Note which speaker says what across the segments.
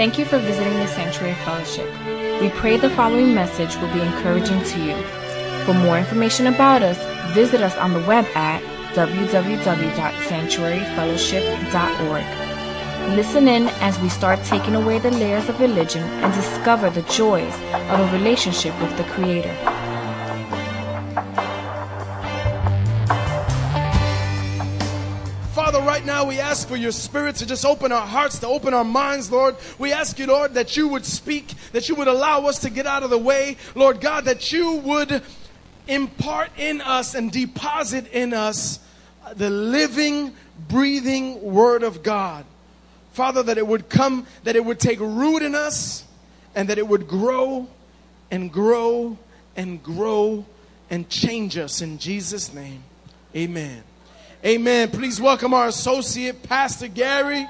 Speaker 1: Thank you for visiting the Sanctuary Fellowship. We pray the following message will be encouraging to you. For more information about us, visit us on the web at www.sanctuaryfellowship.org. Listen in as we start taking away the layers of religion and discover the joys of a relationship with the Creator.
Speaker 2: Now we ask for your spirit to just open our hearts, to open our minds, Lord. We ask you, Lord, that you would speak, that you would allow us to get out of the way, Lord God, that you would impart in us and deposit in us the living, breathing Word of God. Father, that it would come, that it would take root in us, and that it would grow and grow and grow and change us in Jesus' name. Amen. Amen. Please welcome our associate, Pastor Gary.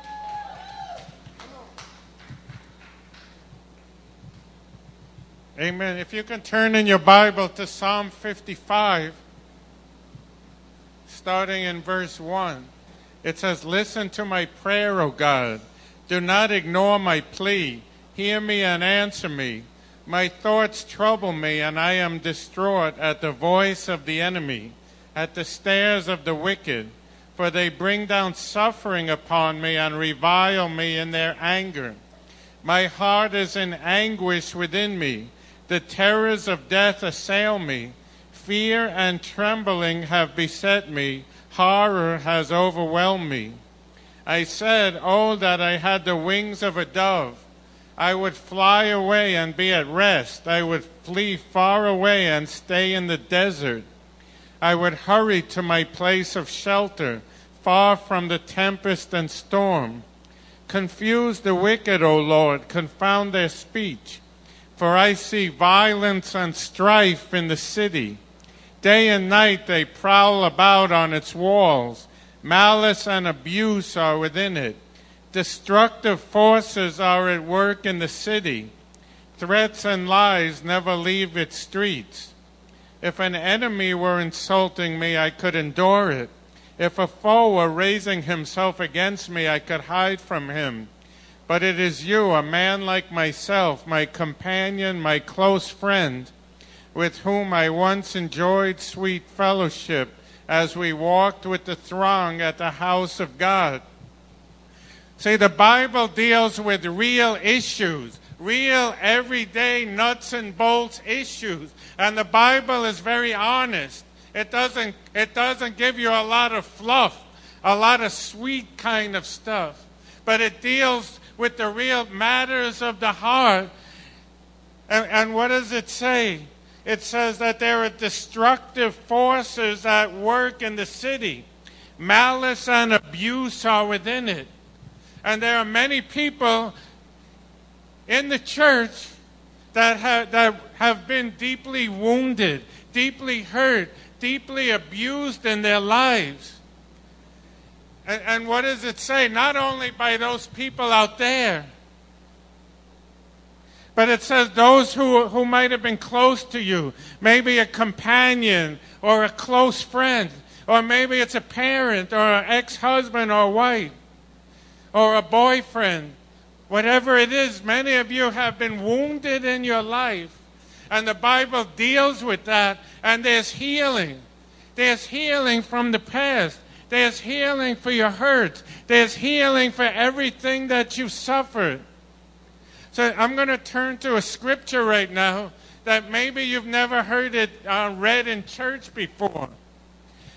Speaker 3: Amen. If you can turn in your Bible to Psalm 55, starting in verse 1, it says, Listen to my prayer, O God. Do not ignore my plea. Hear me and answer me. My thoughts trouble me, and I am distraught at the voice of the enemy, at the stares of the wicked. For they bring down suffering upon me and revile me in their anger. My heart is in anguish within me. The terrors of death assail me. Fear and trembling have beset me. Horror has overwhelmed me. I said, Oh, that I had the wings of a dove. I would fly away and be at rest. I would flee far away and stay in the desert. I would hurry to my place of shelter, far from the tempest and storm. Confuse the wicked, O Lord, confound their speech. For I see violence and strife in the city. Day and night they prowl about on its walls. Malice and abuse are within it. Destructive forces are at work in the city. Threats and lies never leave its streets. If an enemy were insulting me, I could endure it. If a foe were raising himself against me, I could hide from him. But it is you, a man like myself, my companion, my close friend, with whom I once enjoyed sweet fellowship as we walked with the throng at the house of God. See, the Bible deals with real issues, real everyday nuts and bolts issues. And the Bible is very honest. It doesn't, it doesn't give you a lot of fluff, a lot of sweet kind of stuff. But it deals with the real matters of the heart. And, and what does it say? It says that there are destructive forces at work in the city. Malice and abuse are within it. And there are many people in the church that have, that have been deeply wounded, deeply hurt, deeply abused in their lives. And, and, what does it say? Not only by those people out there, but it says those who, who might have been close to you, maybe a companion or a close friend, or maybe it's a parent or an ex husband or wife or a boyfriend, whatever it is, many of you have been wounded in your life. And the Bible deals with that, and there's healing. There's healing from the past. There's healing for your hurts. There's healing for everything that you've suffered. So I'm going to turn to a scripture right now that maybe you've never heard it uh, read in church before.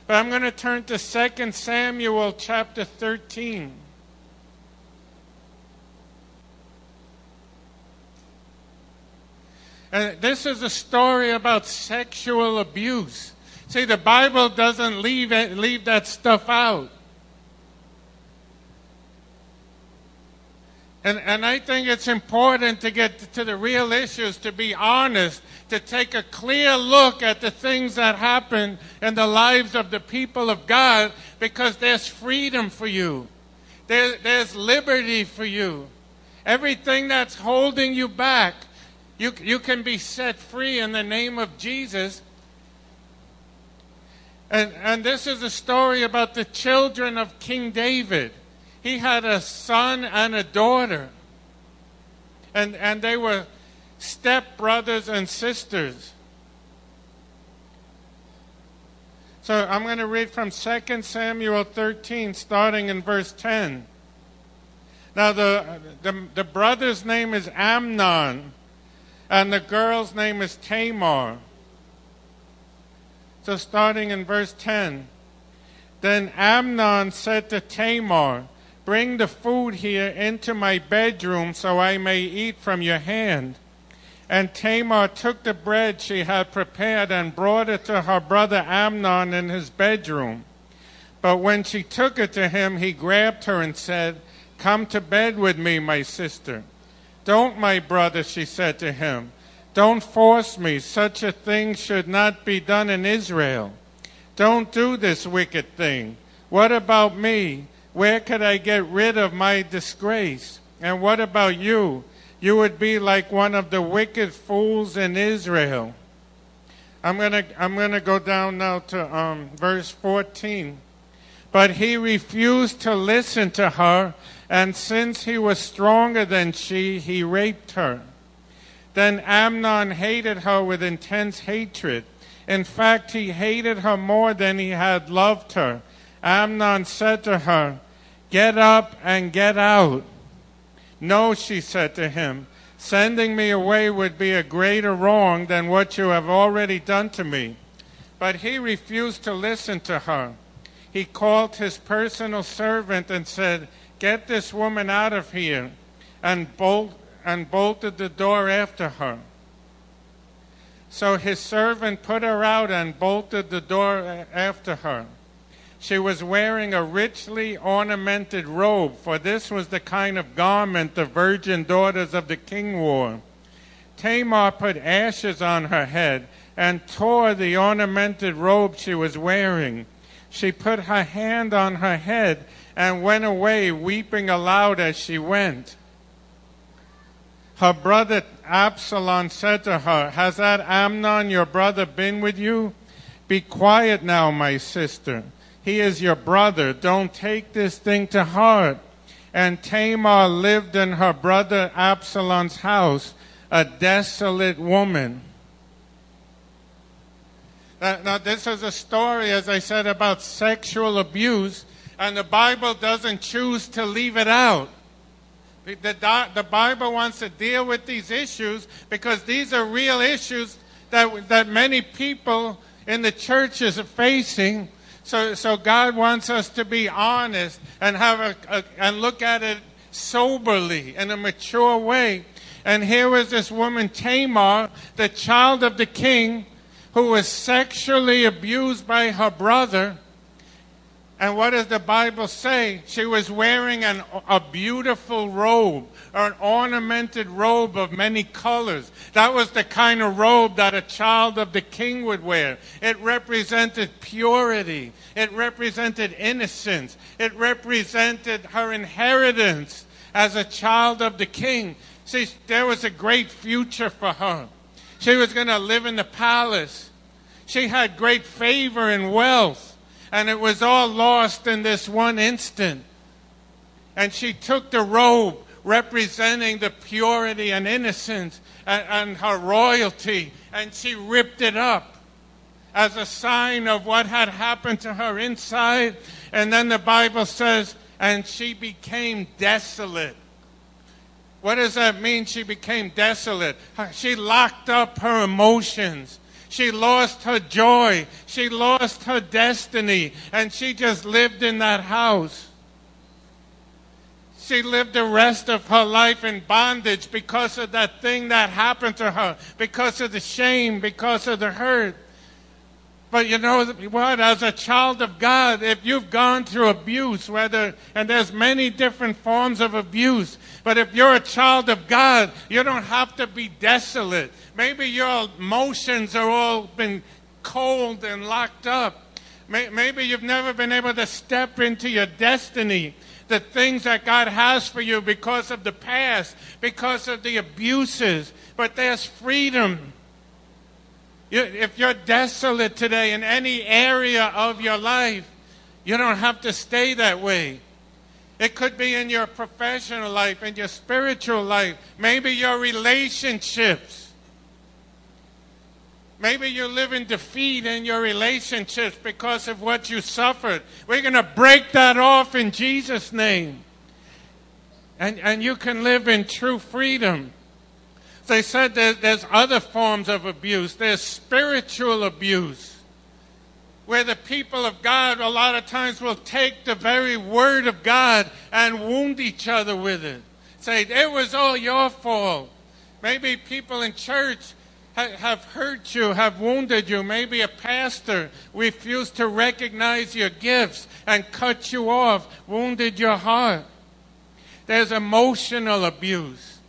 Speaker 3: But I'm going to turn to 2 Samuel chapter 13. And this is a story about sexual abuse. See, the Bible doesn't leave, it, leave that stuff out. And, and I think it's important to get to the real issues, to be honest, to take a clear look at the things that happen in the lives of the people of God, because there's freedom for you. There, there's liberty for you. Everything that's holding you back, you, you can be set free in the name of Jesus. And, and this is a story about the children of King David. He had a son and a daughter. And, and they were step brothers and sisters. So I'm going to read from 2 Samuel 13, starting in verse 10. Now, the, the, the brother's name is Amnon, and the girl's name is Tamar. So, starting in verse 10. Then Amnon said to Tamar, Bring the food here into my bedroom so I may eat from your hand. And Tamar took the bread she had prepared and brought it to her brother Amnon in his bedroom. But when she took it to him, he grabbed her and said, Come to bed with me, my sister. Don't, my brother, she said to him. Don't force me. Such a thing should not be done in Israel. Don't do this wicked thing. What about me? Where could I get rid of my disgrace? And what about you? You would be like one of the wicked fools in Israel. I'm going to I'm going to go down now to um, verse 14. But he refused to listen to her, and since he was stronger than she, he raped her. Then Amnon hated her with intense hatred. In fact, he hated her more than he had loved her. Amnon said to her, Get up and get out. No, she said to him, sending me away would be a greater wrong than what you have already done to me. But he refused to listen to her. He called his personal servant and said, Get this woman out of here, and, bolt, and bolted the door after her. So his servant put her out and bolted the door after her. She was wearing a richly ornamented robe, for this was the kind of garment the virgin daughters of the king wore. Tamar put ashes on her head and tore the ornamented robe she was wearing. She put her hand on her head and went away, weeping aloud as she went. Her brother Absalom said to her, Has that Amnon your brother been with you? Be quiet now, my sister. He is your brother. Don't take this thing to heart. And Tamar lived in her brother Absalom's house, a desolate woman. Uh, now, this is a story, as I said, about sexual abuse, and the Bible doesn't choose to leave it out. The, the Bible wants to deal with these issues because these are real issues that, that many people in the churches are facing so, so God wants us to be honest and have a, a, and look at it soberly in a mature way. And here was this woman Tamar, the child of the king, who was sexually abused by her brother. And what does the Bible say? She was wearing an, a beautiful robe or an ornamented robe of many colors. That was the kind of robe that a child of the king would wear. It represented purity. It represented innocence. It represented her inheritance as a child of the king. See, there was a great future for her. She was going to live in the palace. She had great favor and wealth and it was all lost in this one instant. And she took the robe representing the purity and innocence and, and, her royalty, and she ripped it up as a sign of what had happened to her inside. And then the Bible says, and she became desolate. What does that mean? She became desolate. She locked up her emotions. She lost her joy. She lost her destiny. And she just lived in that house. She lived the rest of her life in bondage because of that thing that happened to her, because of the shame, because of the hurt. But you know what? As a child of God, if you've gone through abuse, whether, and there's many different forms of abuse, but if you're a child of God, you don't have to be desolate. Maybe your emotions are all been cold and locked up. Maybe you've never been able to step into your destiny, the things that God has for you because of the past, because of the abuses. But there's freedom. If you're desolate today in any area of your life, you don't have to stay that way. It could be in your professional life, in your spiritual life, maybe your relationships. Maybe you're living defeat in your relationships because of what you suffered. We're going to break that off in Jesus' name. And, and you can live in true freedom. They said there's other forms of abuse. There's spiritual abuse, where the people of God a lot of times will take the very word of God and wound each other with it. Say, it was all your fault. Maybe people in church have hurt you, have wounded you. Maybe a pastor refused to recognize your gifts and cut you off, wounded your heart. There's emotional abuse,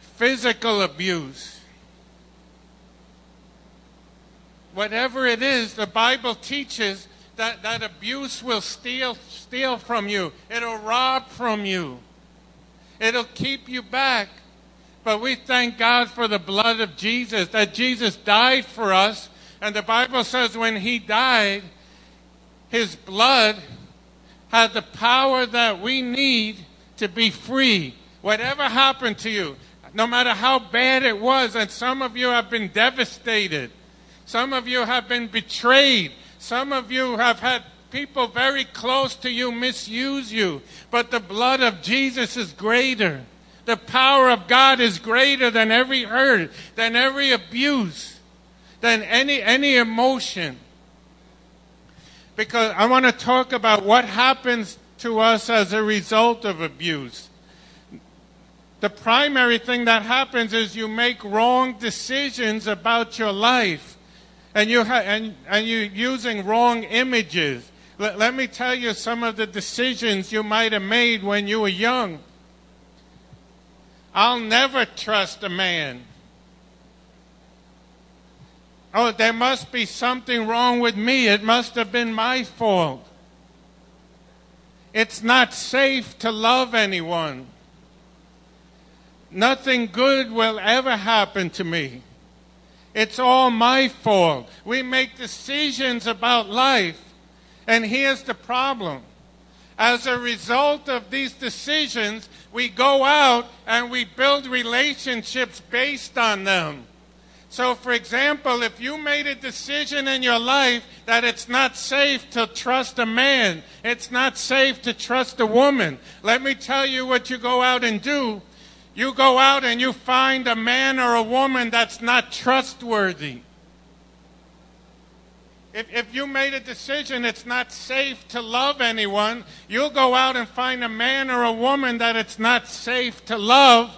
Speaker 3: physical abuse. Whatever it is, the Bible teaches that, that abuse will steal, steal from you. It'll rob from you. It'll keep you back. But we thank God for the blood of Jesus, that Jesus died for us. And the Bible says when he died, his blood had the power that we need to be free. Whatever happened to you, no matter how bad it was, and some of you have been devastated, some of you have been betrayed, some of you have had people very close to you misuse you, but the blood of Jesus is greater. The power of God is greater than every hurt, than every abuse, than any, any emotion because I want to talk about what happens to us as a result of abuse. The primary thing that happens is you make wrong decisions about your life and, you ha- and, and you're using wrong images. Let, let me tell you some of the decisions you might have made when you were young. I'll never trust a man. Oh, there must be something wrong with me. It must have been my fault. It's not safe to love anyone. Nothing good will ever happen to me. It's all my fault. We make decisions about life, and here's the problem. As a result of these decisions, we go out and we build relationships based on them. So, for example, if you made a decision in your life that it's not safe to trust a man, it's not safe to trust a woman, let me tell you what you go out and do. You go out and you find a man or a woman that's not trustworthy. If, if you made a decision it's not safe to love anyone, you'll go out and find a man or a woman that it's not safe to love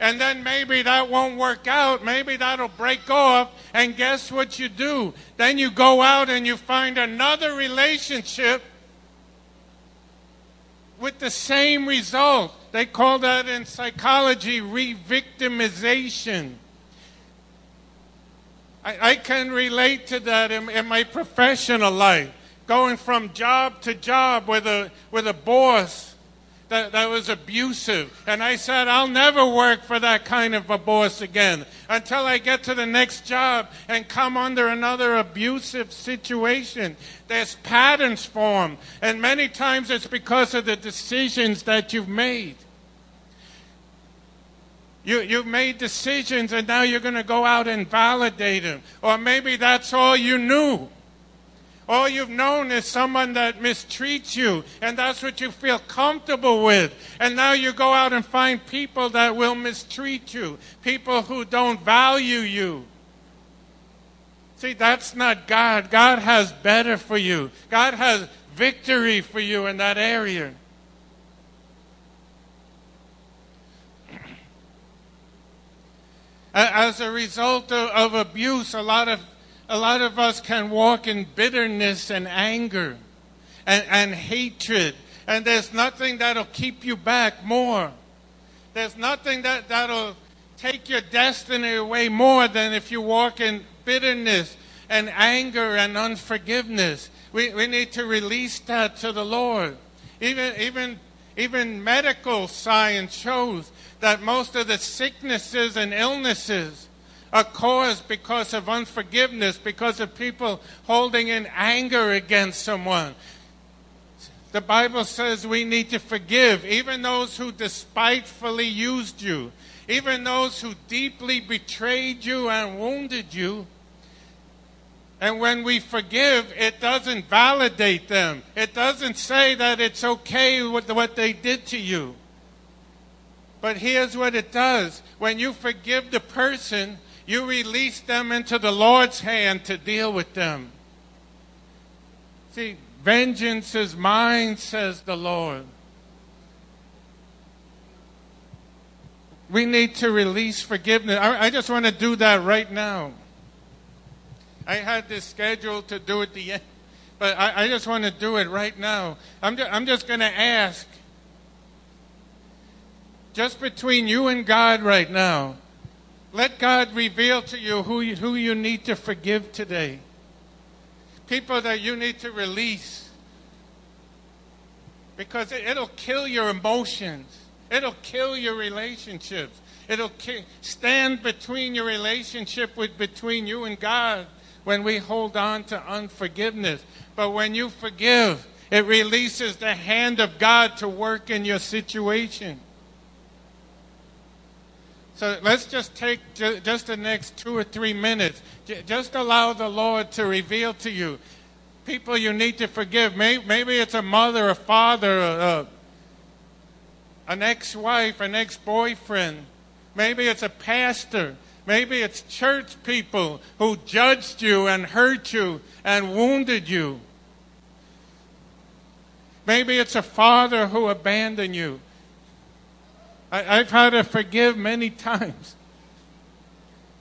Speaker 3: and then maybe that won't work out. Maybe that'll break off. And guess what you do? Then you go out and you find another relationship with the same result. They call that in psychology re-victimization. I, I can relate to that in, in my professional life. Going from job to job with a, with a boss that, that was abusive. And I said, I'll never work for that kind of a boss again until I get to the next job and come under another abusive situation. There's patterns formed, and many times it's because of the decisions that you've made. You, you've made decisions and now you're going to go out and validate them. Or maybe that's all you knew. All you've known is someone that mistreats you, and that's what you feel comfortable with. And now you go out and find people that will mistreat you, people who don't value you. See, that's not God. God has better for you, God has victory for you in that area. As a result of, abuse, a lot of a lot of us can walk in bitterness and anger and, and hatred, and there's nothing that'll keep you back more. There's nothing that, that'll take your destiny away more than if you walk in bitterness and anger and unforgiveness. We, we need to release that to the Lord. Even, even, even medical science shows that most of the sicknesses and illnesses are caused because of unforgiveness, because of people holding in anger against someone. The Bible says we need to forgive even those who despitefully used you, even those who deeply betrayed you and wounded you. And when we forgive, it doesn't validate them. It doesn't say that it's okay with what they did to you. But here's what it does when you forgive the person, you release them into the Lord's hand to deal with them. See, vengeance is mine, says the Lord. We need to release forgiveness. I, I just want to do that right now. I had this scheduled to do it the end, but I, I just want to do it right now. I'm, ju- I'm just going to ask, just between you and God right now, let God reveal to you who you, who you need to forgive today. People that you need to release. Because it, it'll kill your emotions. It'll kill your relationships. It'll ki- stand between your relationship with between you and God when we hold on to unforgiveness. But when you forgive, it releases the hand of God to work in your situation. So let's just take ju- just the next two or three minutes. J- just allow the Lord to reveal to you people you need to forgive. Maybe, maybe it's a mother, a father, a, an ex wife, an ex boyfriend. Maybe it's a pastor. Maybe it's church people who judged you and hurt you and wounded you. Maybe it's a father who abandoned you. I, have had to forgive many times.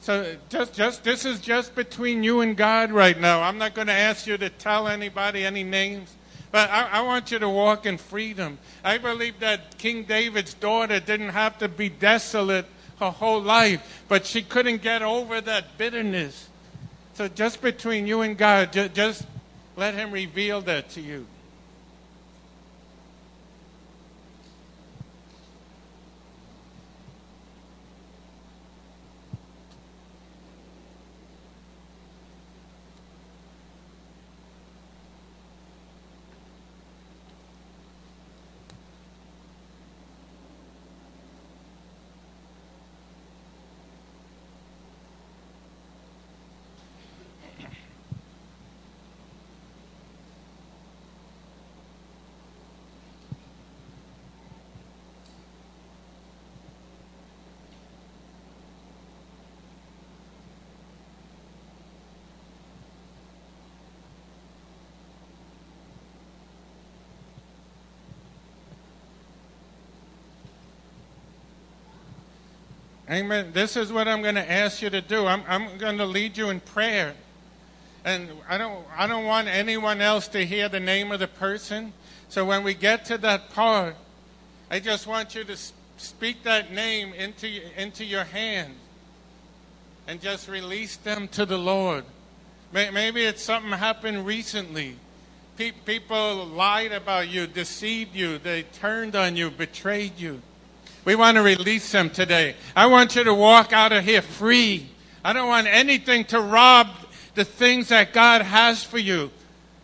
Speaker 3: So just, just this is just between you and God right now. I'm not going to ask you to tell anybody any names, but I, I want you to walk in freedom. I believe that King David's daughter didn't have to be desolate her whole life, but she couldn't get over that bitterness. So just between you and God, just, just let Him reveal that to you. Amen. This is what I'm going to ask you to do. I'm, I'm going to lead you in prayer. And I don't, I don't want anyone else to hear the name of the person. So when we get to that part, I just want you to speak that name into, into your hand and just release them to the Lord. Maybe it's something happened recently. People lied about you, deceived you, they turned on you, betrayed you. We want to release them today. I want you to walk out of here free. I don't want anything to rob the things that God has for you.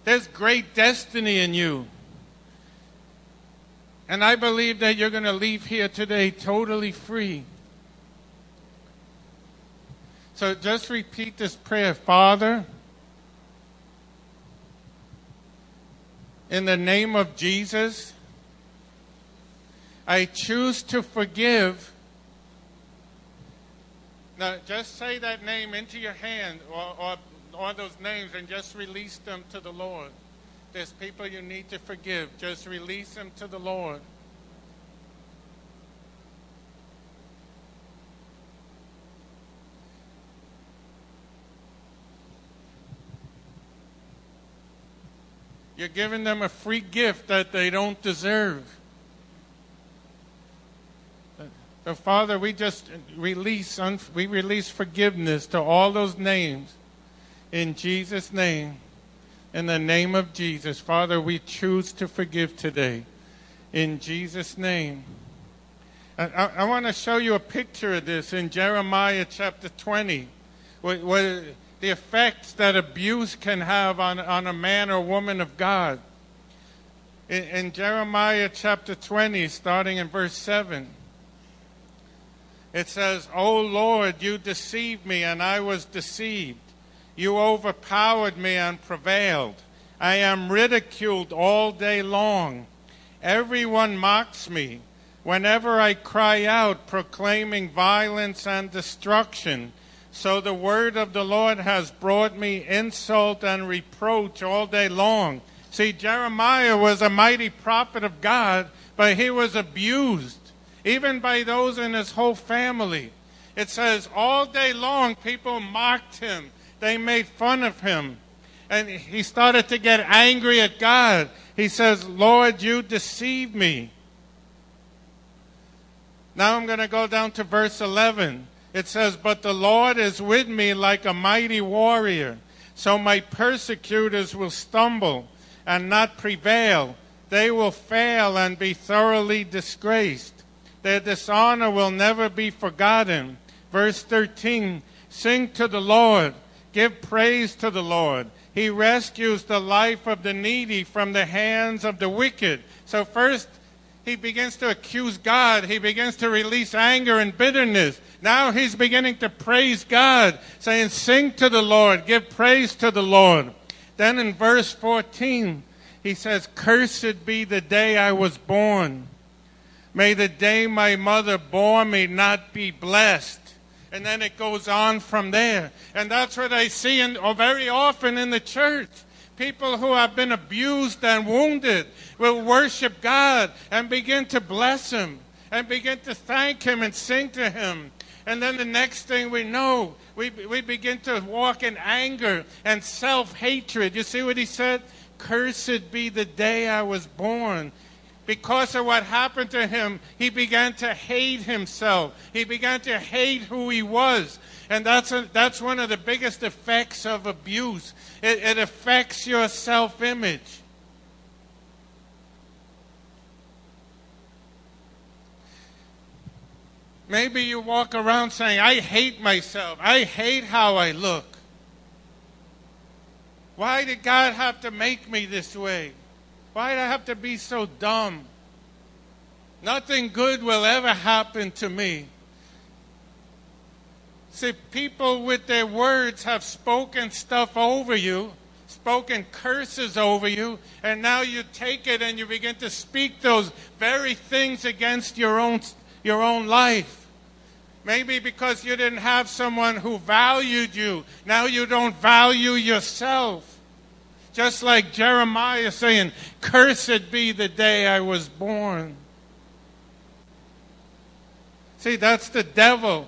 Speaker 3: There's great destiny in you. And I believe that you're going to leave here today totally free. So just repeat this prayer Father, in the name of Jesus, I choose to forgive. Now, just say that name into your hand or, or, or those names and just release them to the Lord. There's people you need to forgive. Just release them to the Lord. You're giving them a free gift that they don't deserve. So, Father, we just release, we release forgiveness to all those names in Jesus' name. In the name of Jesus, Father, we choose to forgive today. In Jesus' name. I, I, I want to show you a picture of this in Jeremiah chapter 20, where, where the effects that abuse can have on, on a man or woman of God. In, in Jeremiah chapter 20, starting in verse 7, it says, O Lord, you deceived me, and I was deceived. You overpowered me and prevailed. I am ridiculed all day long. Everyone mocks me. Whenever I cry out, proclaiming violence and destruction, so the word of the Lord has brought me insult and reproach all day long. See, Jeremiah was a mighty prophet of God, but he was abused, even by those in his whole family. It says, all day long, people mocked him, they made fun of him. And he started to get angry at God. He says, Lord, you deceived me. Now I'm going to go down to verse 11. It says, But the Lord is with me like a mighty warrior. So my persecutors will stumble and not prevail. They will fail and be thoroughly disgraced. Their dishonor will never be forgotten. Verse 13 Sing to the Lord, give praise to the Lord. He rescues the life of the needy from the hands of the wicked. So, first, he begins to accuse God. He begins to release anger and bitterness. Now he's beginning to praise God, saying, Sing to the Lord, give praise to the Lord. Then in verse 14, he says, Cursed be the day I was born. May the day my mother bore me not be blessed. And then it goes on from there. And that's what I see in, or very often in the church. People who have been abused and wounded will worship God and begin to bless Him and begin to thank Him and sing to Him. And then the next thing we know, we, we begin to walk in anger and self hatred. You see what He said? Cursed be the day I was born because of what happened to him, he began to hate himself. He began to hate who he was. And that's, a, that's one of the biggest effects of abuse. It, it affects your self image. Maybe you walk around saying, I hate myself. I hate how I look. Why did God have to make me this way? Why do I have to be so dumb? Nothing good will ever happen to me. See, people with their words have spoken stuff over you, spoken curses over you, and now you take it and you begin to speak those very things against your own, your own life. Maybe because you didn't have someone who valued you. Now you don't value yourself. Just like Jeremiah saying, Cursed be the day I was born. See, that's the devil.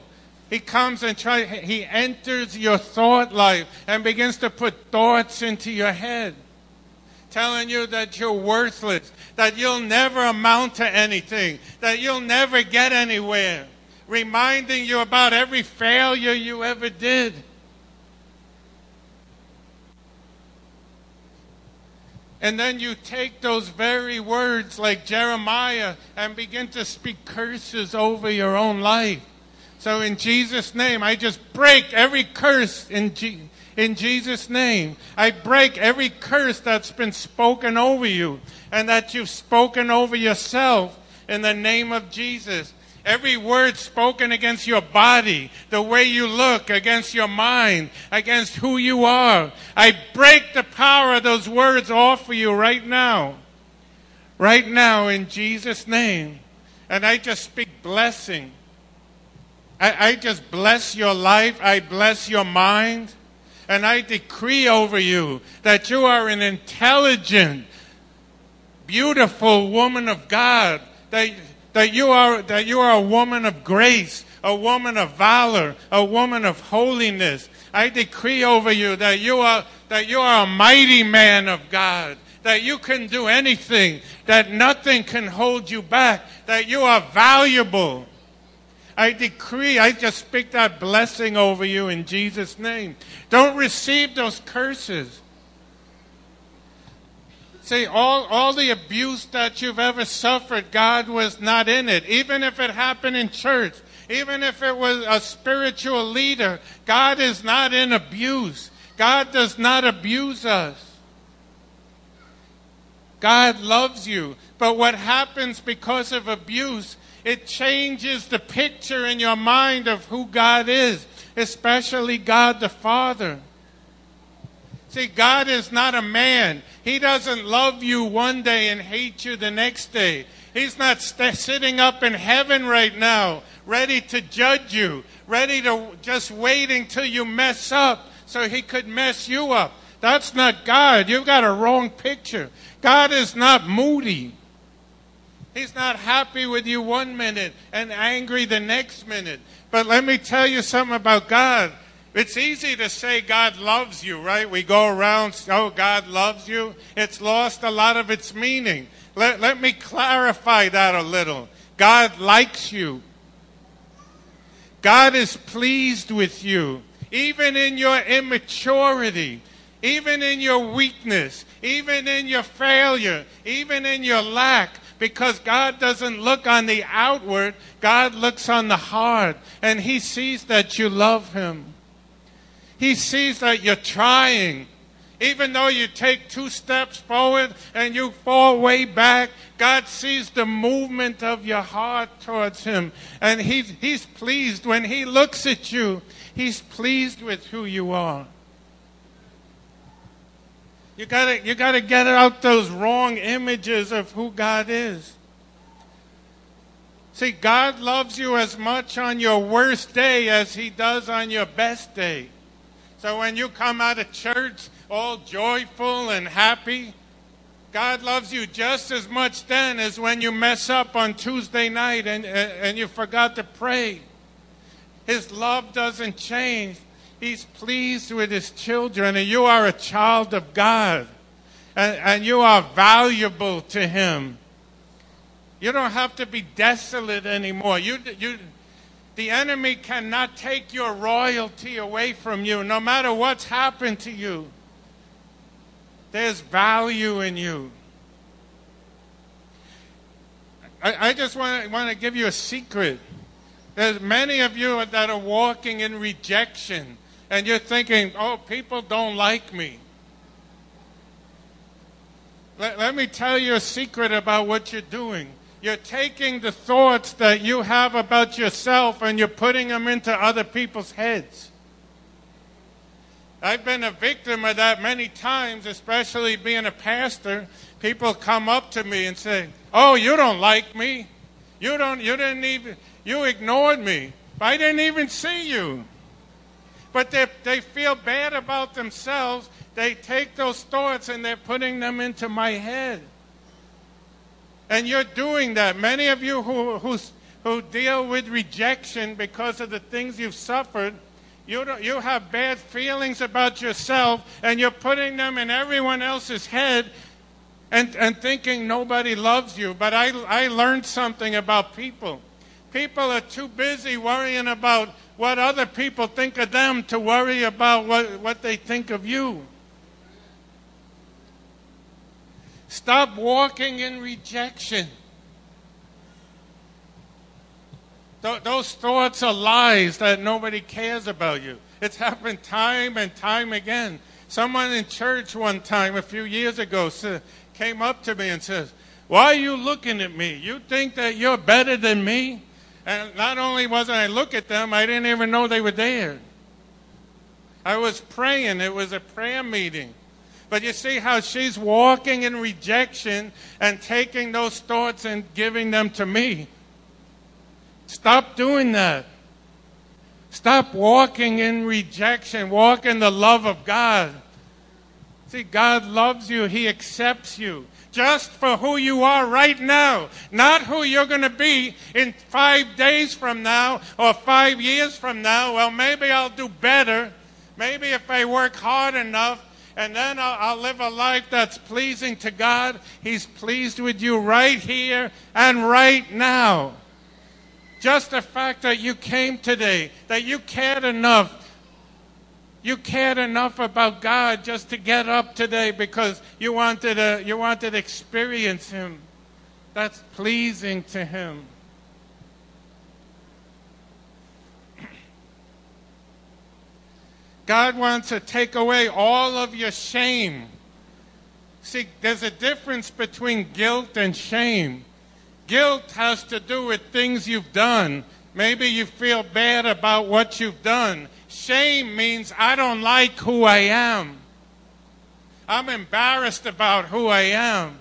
Speaker 3: He comes and try, he enters your thought life and begins to put thoughts into your head, telling you that you're worthless, that you'll never amount to anything, that you'll never get anywhere, reminding you about every failure you ever did. And then you take those very words like Jeremiah and begin to speak curses over your own life. So in Jesus' name, I just break every curse in, in Jesus' name. I break every curse that's been spoken over you and that you've spoken over yourself in the name of Jesus. Every word spoken against your body, the way you look, against your mind, against who you are. I break the power of those words off of you right now. Right now, in Jesus' name. And I just speak blessing. I, I just bless your life. I bless your mind. And I decree over you that you are an intelligent, beautiful woman of God. That that you are, that you are a woman of grace, a woman of valor, a woman of holiness. I decree over you that you are, that you are a mighty man of God, that you can do anything, that nothing can hold you back, that you are valuable. I decree, I just speak that blessing over you in Jesus' name. Don't receive those curses. See, all, all the abuse that you've ever suffered, God was not in it. Even if it happened in church, even if it was a spiritual leader, God is not in abuse. God does not abuse us. God loves you. But what happens because of abuse, it changes the picture in your mind of who God is, especially God the Father. See, God is not a man. He doesn't love you one day and hate you the next day. He's not st- sitting up in heaven right now, ready to judge you, ready to just waiting till you mess up so he could mess you up. That's not God. You've got a wrong picture. God is not moody. He's not happy with you one minute and angry the next minute. But let me tell you something about God. It's easy to say God loves you, right? We go around, oh, God loves you. It's lost a lot of its meaning. Let, let me clarify that a little. God likes you. God is pleased with you, even in your immaturity, even in your weakness, even in your failure, even in your lack because God doesn't look on the outward, God looks on the heart, and He sees that you love Him. He sees that you're trying. Even though you take two steps forward and you fall way back, God sees the movement of your heart towards Him. And He's, he's pleased when He looks at you, He's pleased with who you are. You gotta, you gotta get out those wrong images of who God is. See, God loves you as much on your worst day as He does on your best day. So when you come out of church all joyful and happy, God loves you just as much then as when you mess up on Tuesday night and, and you forgot to pray. His love doesn't change. He's pleased with his children, and you are a child of God, and, and you are valuable to him. You don't have to be desolate anymore. You, you, the enemy cannot take your royalty away from you, no matter what's happened to you. There's value in you. I, I just want, to give you a secret. There's many of you that are walking in rejection and you're thinking, oh, people don't like me. Let, let me tell you a secret about what you're doing. You're taking the thoughts that you have about yourself and you're putting them into other people's heads. I've been a victim of that many times, especially being a pastor. People come up to me and say, "Oh, you don't like me. You don't you didn't even you ignored me. I didn't even see you." But they, they feel bad about themselves. They take those thoughts and they're putting them into my head. And you're doing that. Many of you who, who, who deal with rejection because of the things you've suffered, you, you have bad feelings about yourself and you're putting them in everyone else's head and, and thinking nobody loves you. But I, I learned something about people. People are too busy worrying about what other people think of them to worry about what, what they think of you. Stop walking in rejection. Th- those thoughts are lies that nobody cares about you. It's happened time and time again. Someone in church one time a few years ago came up to me and says, Why are you looking at me? You think that you're better than me? And not only wasn't I look at them, I didn't even know they were there. I was praying. It was a prayer meeting. But you see how she's walking in rejection and taking those thoughts and giving them to me. Stop doing that. Stop walking in rejection. Walk in the love of God. See, God loves you. He accepts you just for who you are right now, not who you're going to be in five days from now or five years from now. Well, maybe I'll do better. Maybe if I work hard enough, and then I'll, I'll, live a life that's pleasing to God. He's pleased with you right here and right now. Just the fact that you came today, that you cared enough you cared enough about God just to get up today because you wanted to, you wanted to experience Him. That's pleasing to Him. God wants to take away all of your shame. See, there's a difference between guilt and shame. Guilt has to do with things you've done. Maybe you feel bad about what you've done. Shame means I don't like who I am. I'm embarrassed about who I am.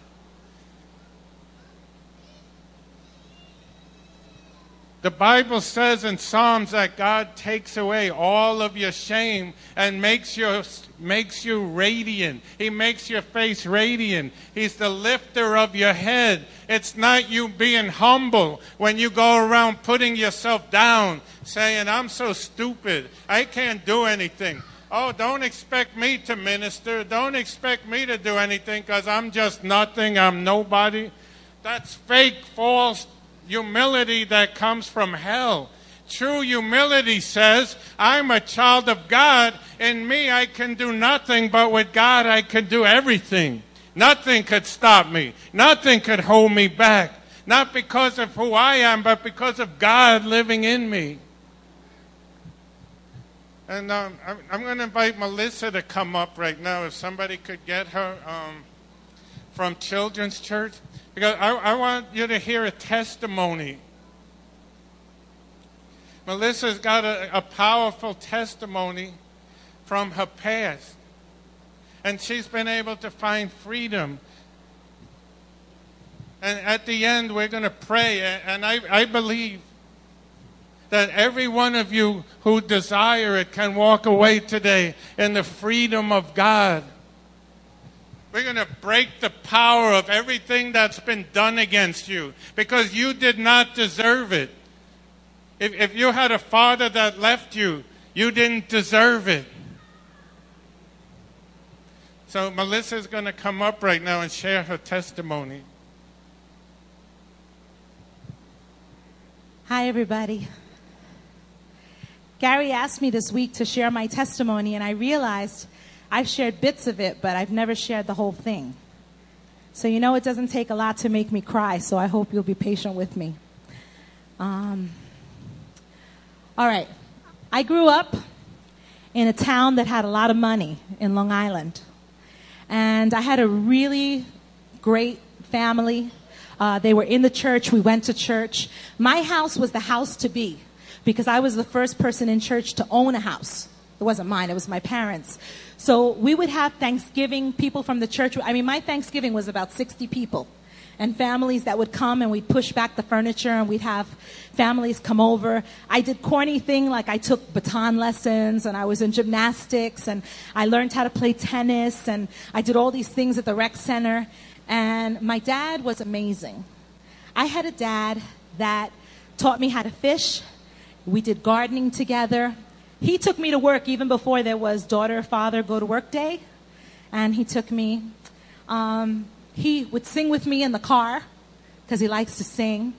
Speaker 3: The Bible says in Psalms that God takes away all of your shame and makes you, makes you radiant. He makes your face radiant. He's the lifter of your head. It's not you being humble when you go around putting yourself down, saying, I'm so stupid. I can't do anything. Oh, don't expect me to minister. Don't expect me to do anything because I'm just nothing. I'm nobody. That's fake, false humility that comes from hell. True humility says, I'm a child of God. In me, I can do nothing, but with God, I can do everything. Nothing could stop me. Nothing could hold me back. Not because of who I am, but because of God living in me. And um, I'm, I'm going to invite Melissa to come up right now. If somebody could get her um, from Children's Church. Because I, I want you to hear a testimony. Melissa's got a, a powerful testimony from her past. And she's been able to find freedom. And at the end, we're going to pray. And I, I believe that every one of you who desire it can walk away today in the freedom of God. We're going to break the power of everything that's been done against you because you did not deserve it. If, if you had a father that left you, you didn't deserve it. So Melissa is going to come up right now and share her testimony.
Speaker 4: Hi, everybody. Gary asked me this week to share my testimony, and I realized I've shared bits of it, but I've never shared the whole thing. So, you know, it doesn't take a lot to make me cry, so I hope you'll be patient with me. Um, all right. I grew up in a town that had a lot of money in Long Island. And I had a really great family. Uh, they were in the church. We went to church. My house was the house to be because I was the first person in church to own a house. It wasn't mine, it was my parents. So we would have Thanksgiving, people from the church. I mean, my Thanksgiving was about 60 people and families that would come and we'd push back the furniture and we'd have families come over. I did corny thing like I took baton lessons and I was in gymnastics and I learned how to play tennis and I did all these things at the rec center. And my dad was amazing. I had a dad that taught me how to fish. We did gardening together. He took me to work even before there was daughter, father, go to work day. And he took me. Um, he would sing with me in the car because he likes to sing.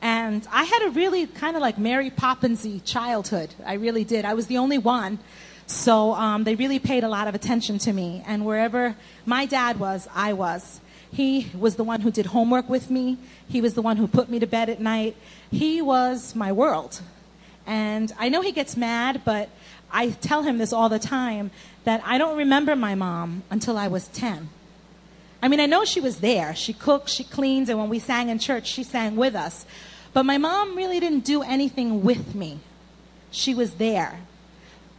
Speaker 4: And I had a really kind of like Mary Poppinsy childhood. I really did. I was the only one. So um, they really paid a lot of attention to me. And wherever my dad was, I was. He was the one who did homework with me. He was the one who put me to bed at night. He was my world. And I know he gets mad, but I tell him this all the time that I don't remember my mom until I was 10. I mean, I know she was there. She cooks, she cleans, and when we sang in church, she sang with us. But my mom really didn't do anything with me. She was there.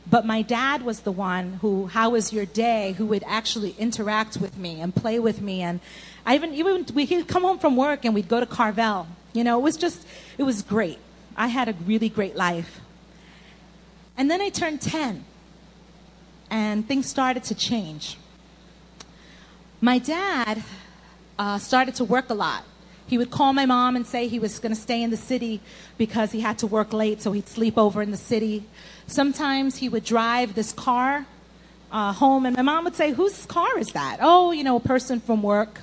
Speaker 4: But my dad was the one who, how was your day, who would actually interact with me and play with me. And I even, even we'd come home from work and we'd go to Carvel. You know, it was just, it was great. I had a really great life. And then I turned 10, and things started to change. My dad uh, started to work a lot. He would call my mom and say he was going to stay in the city because he had to work late, so he'd sleep over in the city. Sometimes he would drive this car uh, home, and my mom would say, Whose car is that? Oh, you know, a person from work.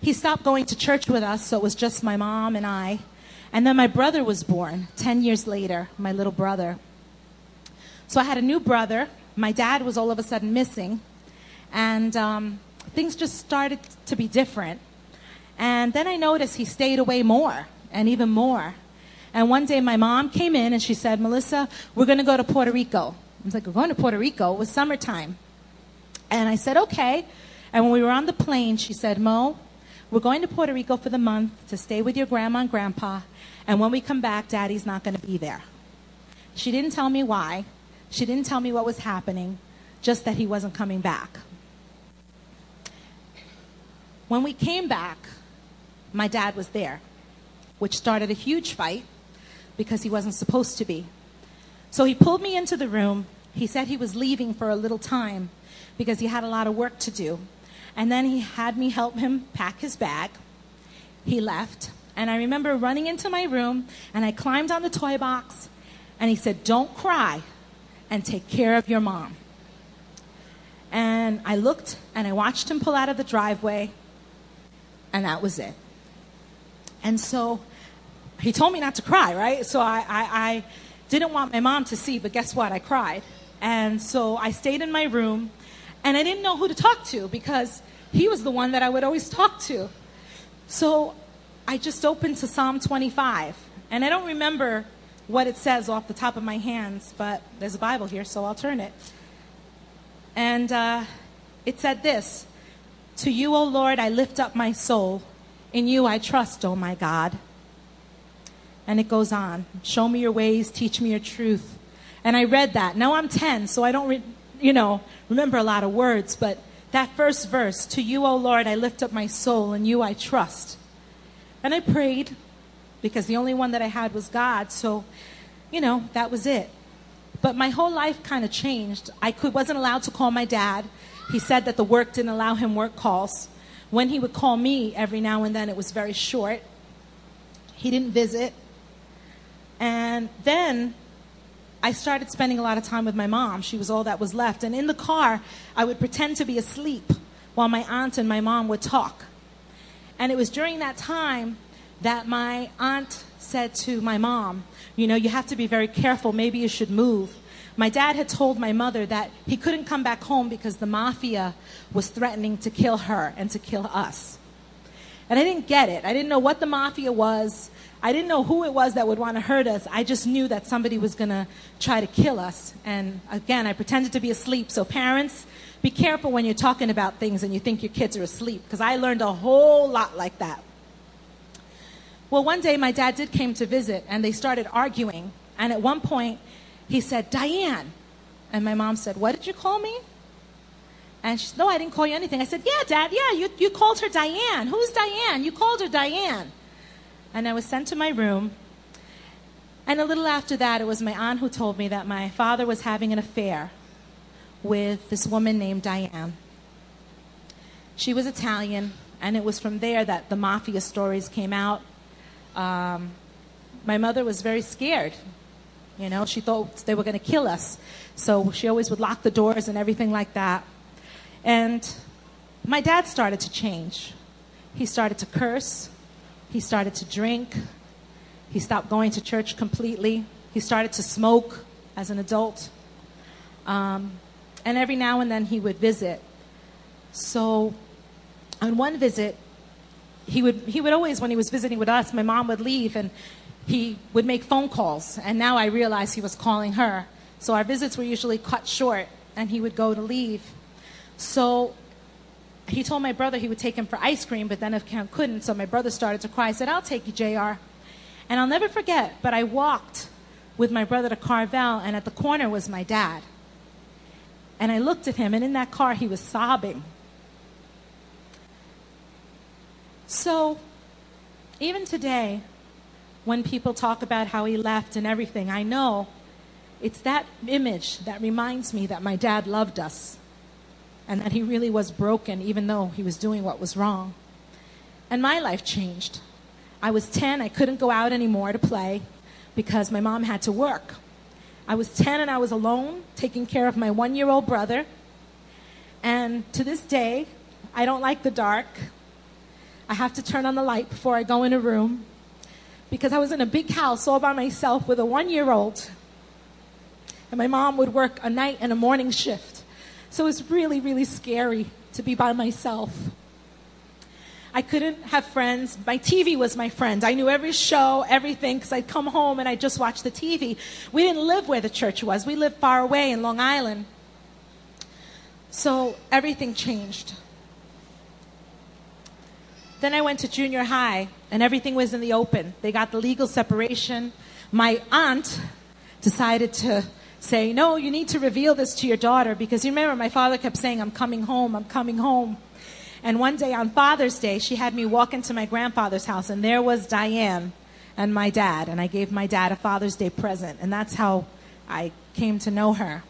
Speaker 4: He stopped going to church with us, so it was just my mom and I. And then my brother was born 10 years later, my little brother. So I had a new brother. My dad was all of a sudden missing. And um, things just started to be different. And then I noticed he stayed away more and even more. And one day my mom came in and she said, Melissa, we're going to go to Puerto Rico. I was like, we're going to Puerto Rico. It was summertime. And I said, okay. And when we were on the plane, she said, Mo, we're going to Puerto Rico for the month to stay with your grandma and grandpa. And when we come back, daddy's not going to be there. She didn't tell me why. She didn't tell me what was happening, just that he wasn't coming back. When we came back, my dad was there, which started a huge fight because he wasn't supposed to be. So he pulled me into the room. He said he was leaving for a little time because he had a lot of work to do. And then he had me help him pack his bag. He left. And I remember running into my room and I climbed on the toy box and he said, Don't cry and take care of your mom. And I looked and I watched him pull out of the driveway and that was it. And so he told me not to cry, right? So I, I, I didn't want my mom to see, but guess what? I cried. And so I stayed in my room and I didn't know who to talk to because he was the one that I would always talk to. So I just opened to Psalm 25. And I don't remember what it says off the top of my hands, but there's a Bible here, so I'll turn it. And uh, it said this To you, O Lord, I lift up my soul. In you I trust, O my God. And it goes on Show me your ways, teach me your truth. And I read that. Now I'm 10, so I don't, re- you know, remember a lot of words, but that first verse, To you, O Lord, I lift up my soul. In you I trust. And I prayed because the only one that I had was God. So, you know, that was it. But my whole life kind of changed. I could, wasn't allowed to call my dad. He said that the work didn't allow him work calls. When he would call me every now and then, it was very short. He didn't visit. And then I started spending a lot of time with my mom. She was all that was left. And in the car, I would pretend to be asleep while my aunt and my mom would talk. And it was during that time that my aunt said to my mom, You know, you have to be very careful. Maybe you should move. My dad had told my mother that he couldn't come back home because the mafia was threatening to kill her and to kill us. And I didn't get it. I didn't know what the mafia was. I didn't know who it was that would want to hurt us. I just knew that somebody was going to try to kill us. And again, I pretended to be asleep. So, parents, be careful when you're talking about things and you think your kids are asleep, because I learned a whole lot like that. Well, one day my dad did came to visit and they started arguing. And at one point, he said, Diane. And my mom said, What did you call me? And she said, No, I didn't call you anything. I said, Yeah, Dad, yeah, you, you called her Diane. Who's Diane? You called her Diane. And I was sent to my room. And a little after that, it was my aunt who told me that my father was having an affair with this woman named Diane. She was Italian, and it was from there that the mafia stories came out um, my mother was very scared. You know, she thought they were going to kill us. So she always would lock the doors and everything like that. And my dad started to change. He started to curse. He started to drink. He stopped going to church completely. He started to smoke as an adult. Um, and every now and then he would visit. So on one visit, he would, he would always, when he was visiting with us, my mom would leave and he would make phone calls. And now I realize he was calling her. So our visits were usually cut short and he would go to leave. So he told my brother he would take him for ice cream, but then if Cam couldn't, so my brother started to cry. I said, I'll take you, JR. And I'll never forget, but I walked with my brother to Carvel, and at the corner was my dad. And I looked at him, and in that car, he was sobbing. So, even today, when people talk about how he left and everything, I know it's that image that reminds me that my dad loved us and that he really was broken, even though he was doing what was wrong. And my life changed. I was 10, I couldn't go out anymore to play because my mom had to work. I was 10 and I was alone, taking care of my one year old brother. And to this day, I don't like the dark. I have to turn on the light before I go in a room because I was in a big house all by myself with a one year old. And my mom would work a night and a morning shift. So it was really, really scary to be by myself. I couldn't have friends. My TV was my friend. I knew every show, everything, because I'd come home and I'd just watch the TV. We didn't live where the church was, we lived far away in Long Island. So everything changed. Then I went to junior high, and everything was in the open. They got the legal separation. My aunt decided to say, No, you need to reveal this to your daughter because you remember my father kept saying, I'm coming home, I'm coming home. And one day on Father's Day, she had me walk into my grandfather's house, and there was Diane and my dad. And I gave my dad a Father's Day present, and that's how I came to know her.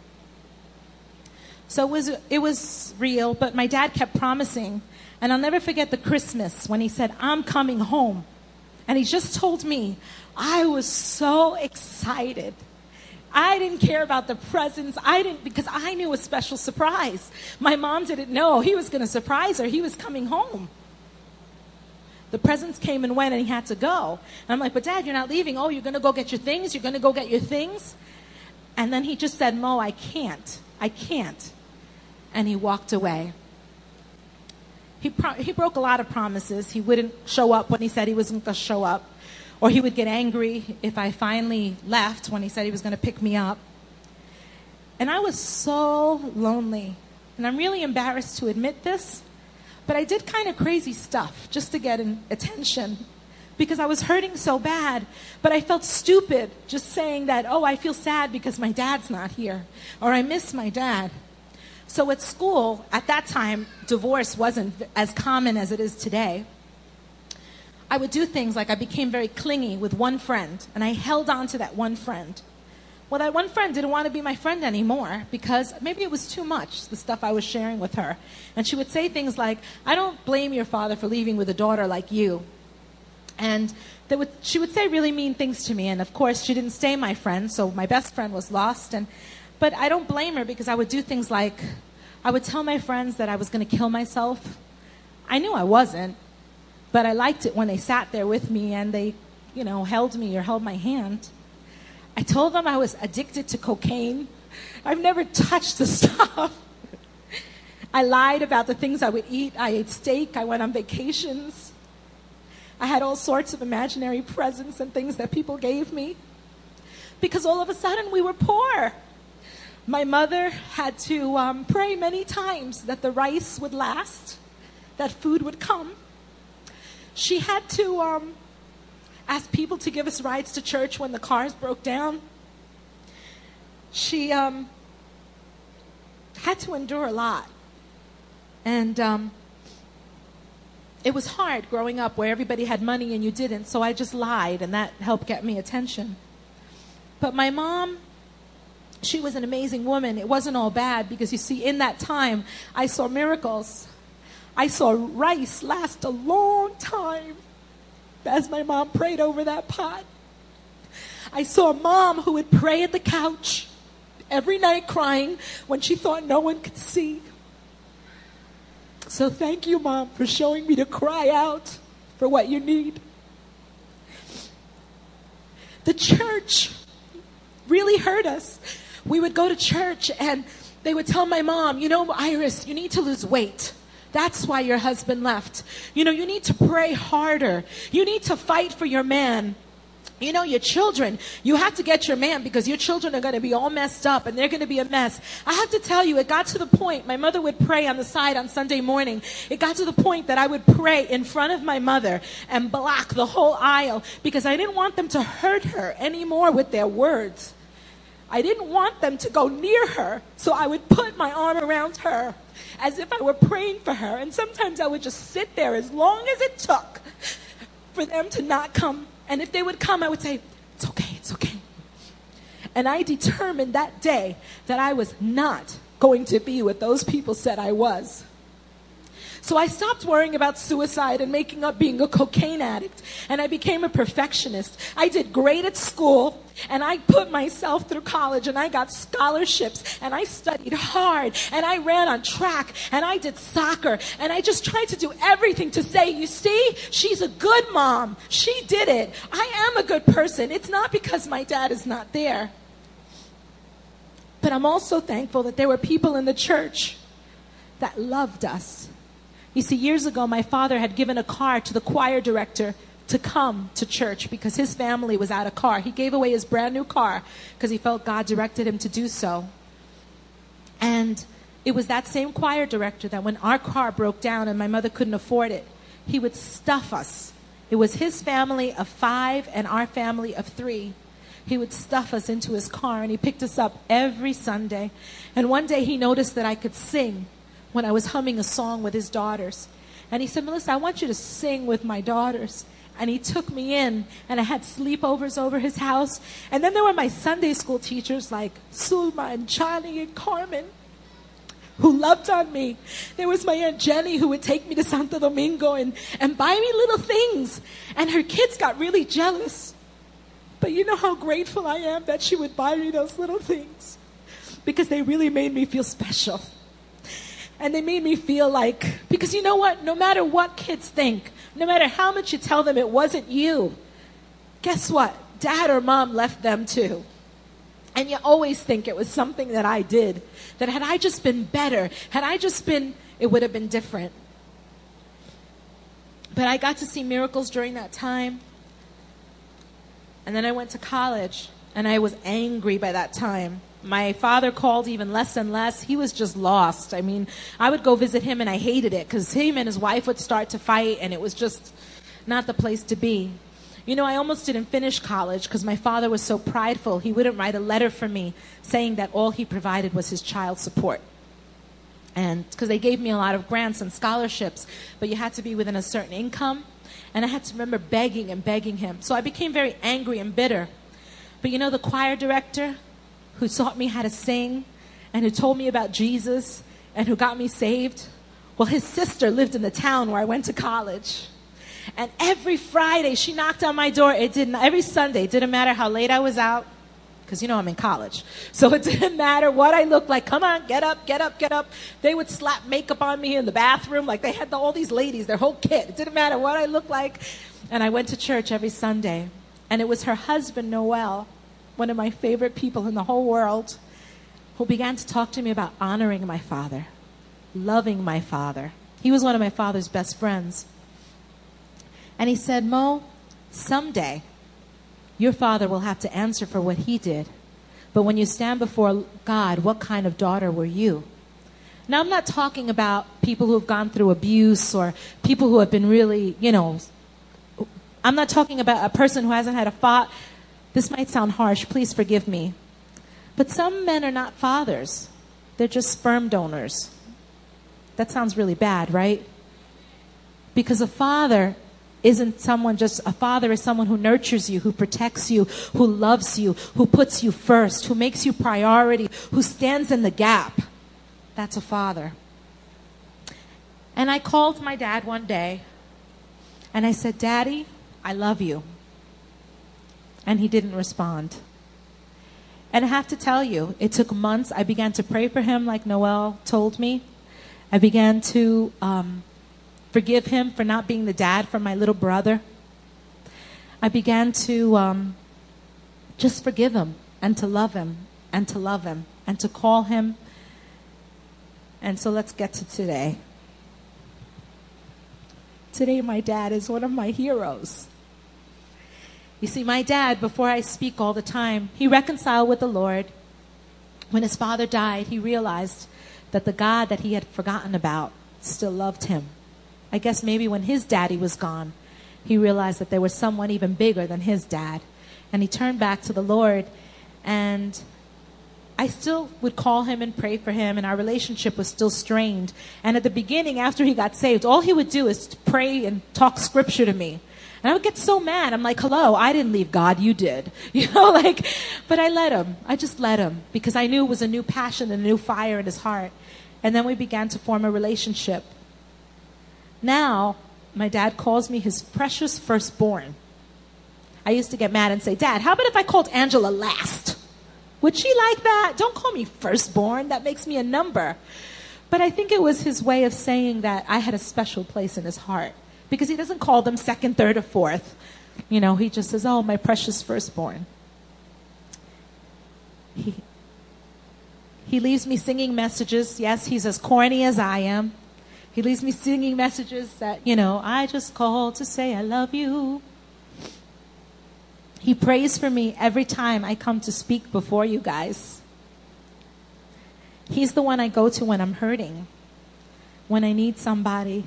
Speaker 4: So it was, it was real, but my dad kept promising. And I'll never forget the Christmas when he said, I'm coming home. And he just told me, I was so excited. I didn't care about the presents. I didn't, because I knew a special surprise. My mom didn't know he was going to surprise her. He was coming home. The presents came and went, and he had to go. And I'm like, but dad, you're not leaving. Oh, you're going to go get your things? You're going to go get your things? And then he just said, Mo, I can't. I can't. And he walked away. He, pro- he broke a lot of promises. He wouldn't show up when he said he wasn't going to show up. Or he would get angry if I finally left when he said he was going to pick me up. And I was so lonely. And I'm really embarrassed to admit this, but I did kind of crazy stuff just to get attention because I was hurting so bad. But I felt stupid just saying that, oh, I feel sad because my dad's not here, or I miss my dad. So at school, at that time, divorce wasn't as common as it is today. I would do things like I became very clingy with one friend, and I held on to that one friend. Well, that one friend didn't want to be my friend anymore because maybe it was too much, the stuff I was sharing with her. And she would say things like, I don't blame your father for leaving with a daughter like you. And would, she would say really mean things to me. And of course, she didn't stay my friend, so my best friend was lost. And, but I don't blame her because I would do things like I would tell my friends that I was going to kill myself. I knew I wasn't, but I liked it when they sat there with me and they, you know, held me or held my hand. I told them I was addicted to cocaine. I've never touched the stuff. I lied about the things I would eat. I ate steak. I went on vacations. I had all sorts of imaginary presents and things that people gave me. Because all of a sudden we were poor. My mother had to um, pray many times that the rice would last, that food would come. She had to um, ask people to give us rides to church when the cars broke down. She um, had to endure a lot. And um, it was hard growing up where everybody had money and you didn't, so I just lied, and that helped get me attention. But my mom, she was an amazing woman. It wasn't all bad because you see, in that time, I saw miracles. I saw rice last a long time as my mom prayed over that pot. I saw a mom who would pray at the couch every night crying when she thought no one could see. So thank you, Mom, for showing me to cry out for what you need. The church really hurt us. We would go to church and they would tell my mom, you know, Iris, you need to lose weight. That's why your husband left. You know, you need to pray harder. You need to fight for your man. You know, your children, you have to get your man because your children are going to be all messed up and they're going to be a mess. I have to tell you, it got to the point, my mother would pray on the side on Sunday morning. It got to the point that I would pray in front of my mother and block the whole aisle because I didn't want them to hurt her anymore with their words. I didn't want them to go near her, so I would put my arm around her as if I were praying for her. And sometimes I would just sit there as long as it took for them to not come and if they would come, I would say, It's okay, it's okay. And I determined that day that I was not going to be what those people said I was. So I stopped worrying about suicide and making up being a cocaine addict, and I became a perfectionist. I did great at school, and I put myself through college, and I got scholarships, and I studied hard, and I ran on track, and I did soccer, and I just tried to do everything to say, you see, she's a good mom. She did it. I am a good person. It's not because my dad is not there. But I'm also thankful that there were people in the church that loved us you see, years ago, my father had given a car to the choir director to come to church because his family was out of car. He gave away his brand new car because he felt God directed him to do so. And it was that same choir director that when our car broke down and my mother couldn't afford it, he would stuff us. It was his family of five and our family of three. He would stuff us into his car and he picked us up every Sunday. And one day he noticed that I could sing when I was humming a song with his daughters. And he said, Melissa, I want you to sing with my daughters. And he took me in, and I had sleepovers over his house. And then there were my Sunday school teachers like Sulma and Charlie and Carmen who loved on me. There was my Aunt Jenny who would take me to Santo Domingo and, and buy me little things. And her kids got really jealous. But you know how grateful I am that she would buy me those little things because they really made me feel special. And they made me feel like, because you know what? No matter what kids think, no matter how much you tell them it wasn't you, guess what? Dad or mom left them too. And you always think it was something that I did. That had I just been better, had I just been, it would have been different. But I got to see miracles during that time. And then I went to college, and I was angry by that time. My father called even less and less. He was just lost. I mean, I would go visit him and I hated it because him and his wife would start to fight and it was just not the place to be. You know, I almost didn't finish college because my father was so prideful. He wouldn't write a letter for me saying that all he provided was his child support. And because they gave me a lot of grants and scholarships, but you had to be within a certain income. And I had to remember begging and begging him. So I became very angry and bitter. But you know, the choir director, who taught me how to sing and who told me about Jesus and who got me saved? Well, his sister lived in the town where I went to college. And every Friday she knocked on my door. It didn't, every Sunday, it didn't matter how late I was out, because you know I'm in college. So it didn't matter what I looked like. Come on, get up, get up, get up. They would slap makeup on me in the bathroom. Like they had the, all these ladies, their whole kit. It didn't matter what I looked like. And I went to church every Sunday. And it was her husband, Noel, one of my favorite people in the whole world, who began to talk to me about honoring my father, loving my father. He was one of my father's best friends. And he said, Mo, someday your father will have to answer for what he did. But when you stand before God, what kind of daughter were you? Now, I'm not talking about people who have gone through abuse or people who have been really, you know, I'm not talking about a person who hasn't had a father this might sound harsh, please forgive me. But some men are not fathers, they're just sperm donors. That sounds really bad, right? Because a father isn't someone just, a father is someone who nurtures you, who protects you, who loves you, who puts you first, who makes you priority, who stands in the gap. That's a father. And I called my dad one day and I said, Daddy, I love you and he didn't respond. And I have to tell you, it took months. I began to pray for him, like Noel told me. I began to um, forgive him for not being the dad for my little brother. I began to um, just forgive him and to love him and to love him and to call him. And so let's get to today. Today, my dad is one of my heroes. You see, my dad, before I speak all the time, he reconciled with the Lord. When his father died, he realized that the God that he had forgotten about still loved him. I guess maybe when his daddy was gone, he realized that there was someone even bigger than his dad. And he turned back to the Lord. And I still would call him and pray for him, and our relationship was still strained. And at the beginning, after he got saved, all he would do is pray and talk scripture to me. And I would get so mad. I'm like, hello, I didn't leave God, you did. You know, like, but I let him. I just let him because I knew it was a new passion and a new fire in his heart. And then we began to form a relationship. Now, my dad calls me his precious firstborn. I used to get mad and say, Dad, how about if I called Angela last? Would she like that? Don't call me firstborn. That makes me a number. But I think it was his way of saying that I had a special place in his heart because he doesn't call them second, third, or fourth. You know, he just says, Oh, my precious firstborn. He, he leaves me singing messages. Yes, he's as corny as I am. He leaves me singing messages that, you know, I just called to say I love you. He prays for me every time I come to speak before you guys. He's the one I go to when I'm hurting, when I need somebody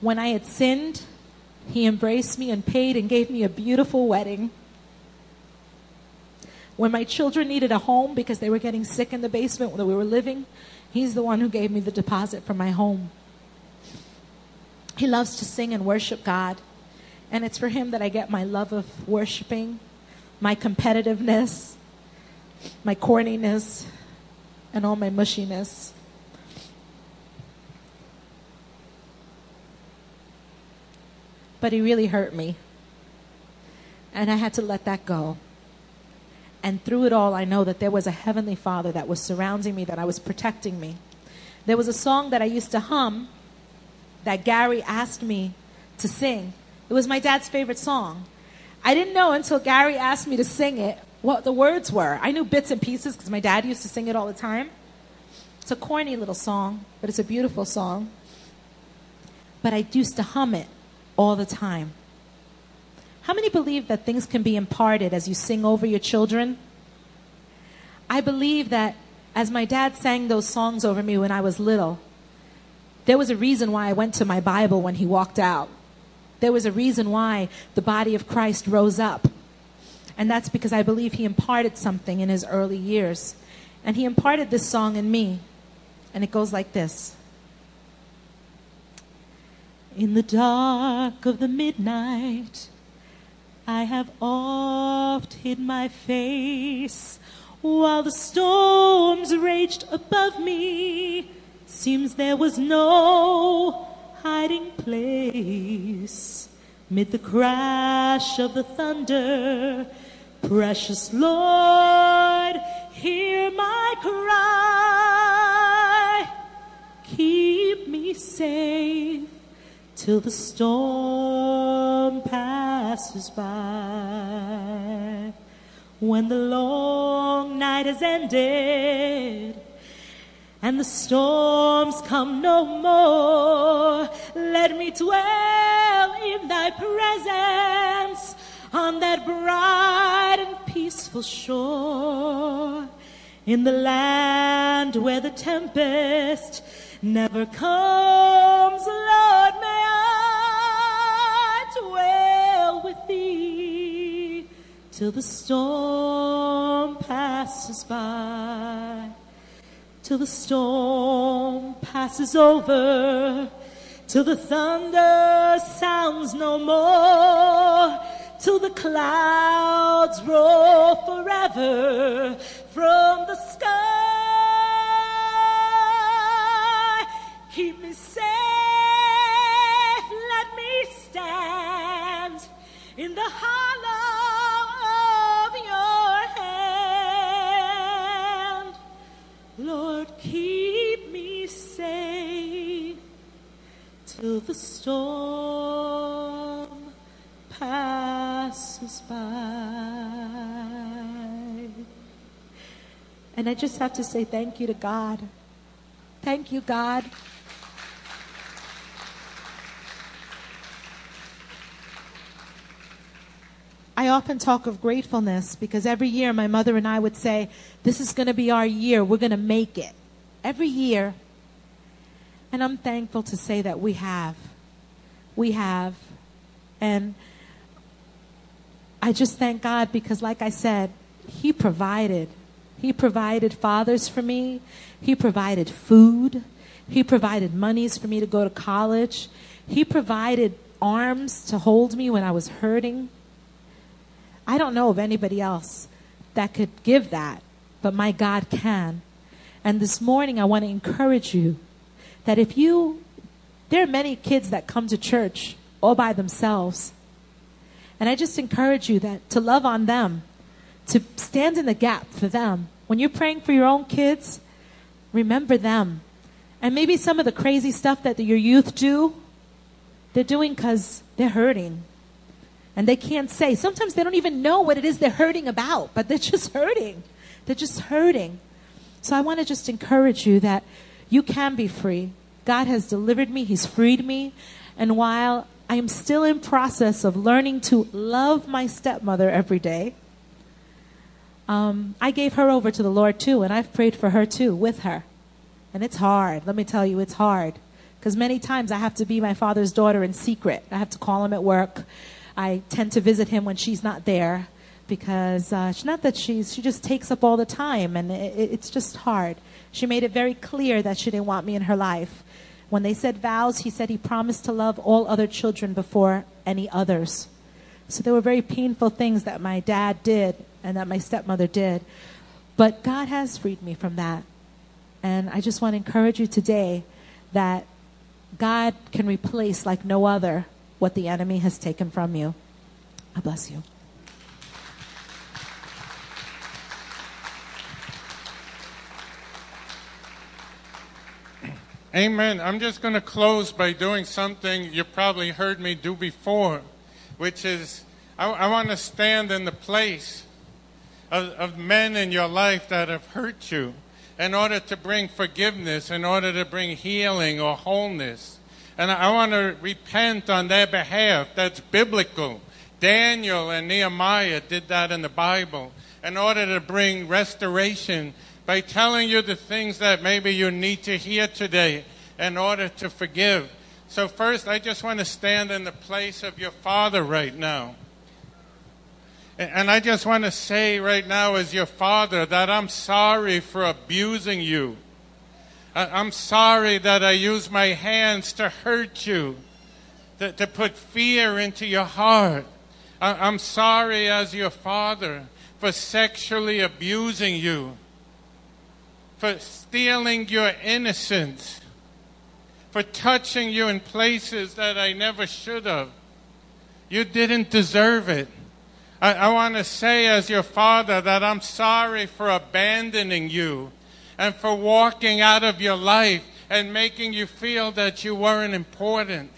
Speaker 4: When I had sinned, he embraced me and paid and gave me a beautiful wedding. When my children needed a home because they were getting sick in the basement where we were living, he's the one who gave me the deposit for my home. He loves to sing and worship God. And it's for him that I get my love of worshiping, my competitiveness, my corniness, and all my mushiness. But he really hurt me. And I had to let that go. And through it all, I know that there was a Heavenly Father that was surrounding me, that I was protecting me. There was a song that I used to hum that Gary asked me to sing. It was my dad's favorite song. I didn't know until Gary asked me to sing it what the words were. I knew bits and pieces because my dad used to sing it all the time. It's a corny little song, but it's a beautiful song. But I used to hum it all the time. How many believe that things can be imparted as you sing over your children? I believe that as my dad sang those songs over me when I was little, there was a reason why I went to my Bible when he walked out. There was a reason why the body of Christ rose up. And that's because I believe he imparted something in his early years. And he imparted this song in me. And it goes like this In the dark of the midnight, I have oft hid my face while the storms raged above me. Seems there was no hiding place mid the crash of the thunder. Precious Lord, hear my cry. Keep me safe till the storm passes by. When the long night has ended and the storms come no more, let me dwell in thy presence on that bright and peaceful shore in the land where the tempest never comes, Lord, may I dwell with thee till the storm passes by, till the storm passes over, till the thunder sounds no more, till the clouds roll forever from the sky. Keep me safe, let me stand in the hollow of your hand. Lord, keep me safe till the storm passes by. And I just have to say thank you to God. Thank you, God. I often talk of gratefulness because every year my mother and I would say, This is going to be our year. We're going to make it. Every year. And I'm thankful to say that we have. We have. And I just thank God because, like I said, He provided. He provided fathers for me, He provided food, He provided monies for me to go to college, He provided arms to hold me when I was hurting. I don't know of anybody else that could give that, but my God can. And this morning, I want to encourage you that if you, there are many kids that come to church all by themselves. And I just encourage you that to love on them, to stand in the gap for them. When you're praying for your own kids, remember them. And maybe some of the crazy stuff that your youth do, they're doing because they're hurting and they can't say. Sometimes they don't even know what it is they're hurting about, but they're just hurting. They're just hurting. So I want to just encourage you that you can be free. God has delivered me, He's freed me. And while I am still in process of learning to love my stepmother every day, um, I gave her over to the Lord too, and I've prayed for her too with her. And it's hard. Let me tell you, it's hard Because many times I have to be my father's daughter in secret. I have to call him at work. I tend to visit him when she's not there because uh, it's not that she's she just takes up all the time and it, it's just hard. She made it very clear that she didn't want me in her life. When they said vows, he said he promised to love all other children before any others. So there were very painful things that my dad did and that my stepmother did. But God has freed me from that. And I just want to encourage you today that God can replace like no other what the enemy has taken from you. I bless you.
Speaker 3: Amen. I'm just going to close by doing something you probably heard me do before, which is I, I want to stand in the place of, of men in your life that have hurt you in order to bring forgiveness, in order to bring healing or wholeness. And I want to repent on their behalf. That's biblical. Daniel and Nehemiah did that in the Bible in order to bring restoration by telling you the things that maybe you need to hear today in order to forgive. So, first, I just want to stand in the place of your father right now. And I just want to say right now, as your father, that I'm sorry for abusing you. I'm sorry that I used my hands to hurt you, to, to put fear into your heart. I'm sorry as your father for sexually abusing you for stealing your innocence, for touching you in places that I never should have. You didn't deserve it. I, I want to say, as your father, that I'm sorry for abandoning you and for walking out of your life and making you feel that you weren't important.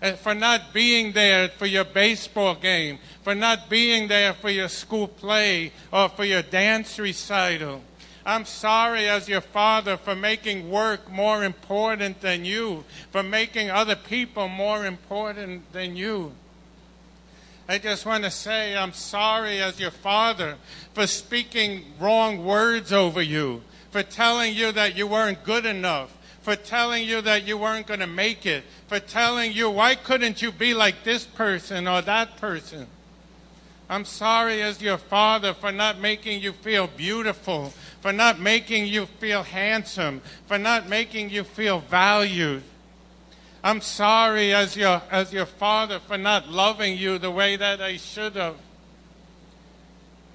Speaker 3: And for not being there for your baseball game, for not being there for your school play or for your dance recital. I'm sorry as your father for making work more important than you, for making other people more important than you. I just want to say I'm sorry as your father for speaking wrong words over you, for telling you that you weren't good enough, for telling you that you weren't going to make it, for telling you, why couldn't you be like this person or that person? I'm sorry as your father for not making you feel beautiful, for not making you feel handsome, for not making you feel valued. I'm sorry as your, as your father for not loving you the way that I should have.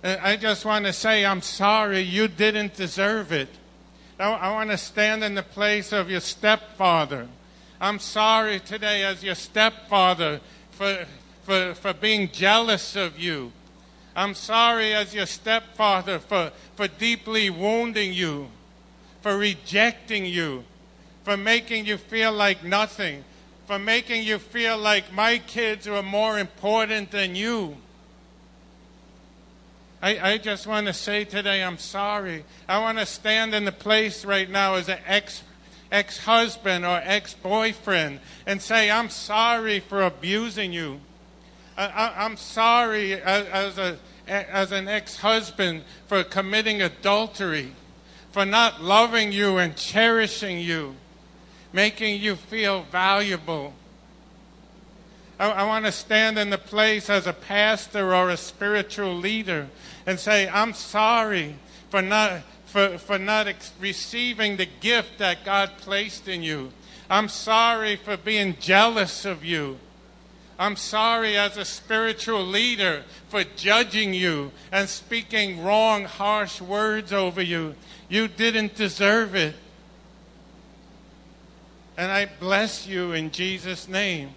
Speaker 3: Uh, I just want to say, I'm sorry, you didn't deserve it. I want to stand in the place of your stepfather. I'm sorry today as your stepfather for, for, for being jealous of you. I'm sorry as your stepfather for, for deeply wounding you, for rejecting you, for making you feel like nothing, for making you feel like my kids are more important than you. I, I just want to say today, I'm sorry. I want to stand in the place right now as an ex ex husband or ex boyfriend and say, I'm sorry for abusing you. I, am sorry as, as, a, as an ex husband for committing adultery, for not loving you and cherishing you, making you feel valuable. I, I want to stand in the place as a pastor or a spiritual leader and say, I'm sorry for not, for, for not ex- receiving the gift that God placed in you. I'm sorry for being jealous of you. I'm sorry as a spiritual leader for judging you and speaking wrong, harsh words over you. You didn't deserve it. And I bless you in Jesus' name.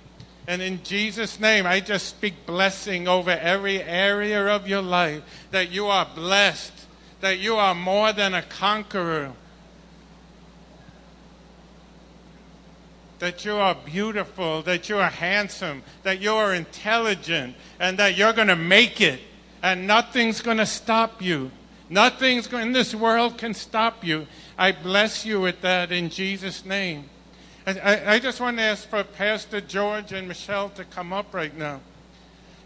Speaker 3: And in Jesus' name, I just speak blessing over every area of your life that you are blessed, that you are more than a conqueror, that you are beautiful, that you are handsome, that you are intelligent, and that you're going to make it, and nothing's going to stop you. Nothing's in this world can stop you. I bless you with that in Jesus' name. I, I just want to ask for Pastor George and Michelle to come up right now.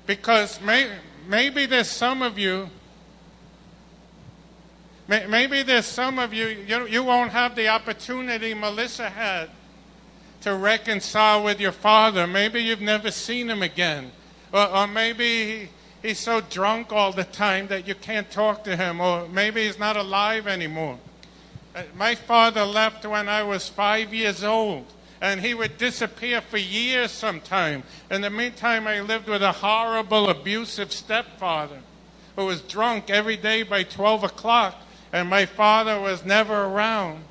Speaker 3: Because may, maybe there's some of you May- Maybe there's some of you, you, you won't have the opportunity Melissa had to reconcile with your father. Maybe you've never seen him again. Or, or maybe he, he's so drunk all the time that you can't talk to him. Or maybe he's not alive anymore. Uh, My father left when I was five years old, and he would disappear for years sometime. In the meantime, I lived with a horrible, abusive stepfather who was drunk every day by 12 o'clock, and my father was never around.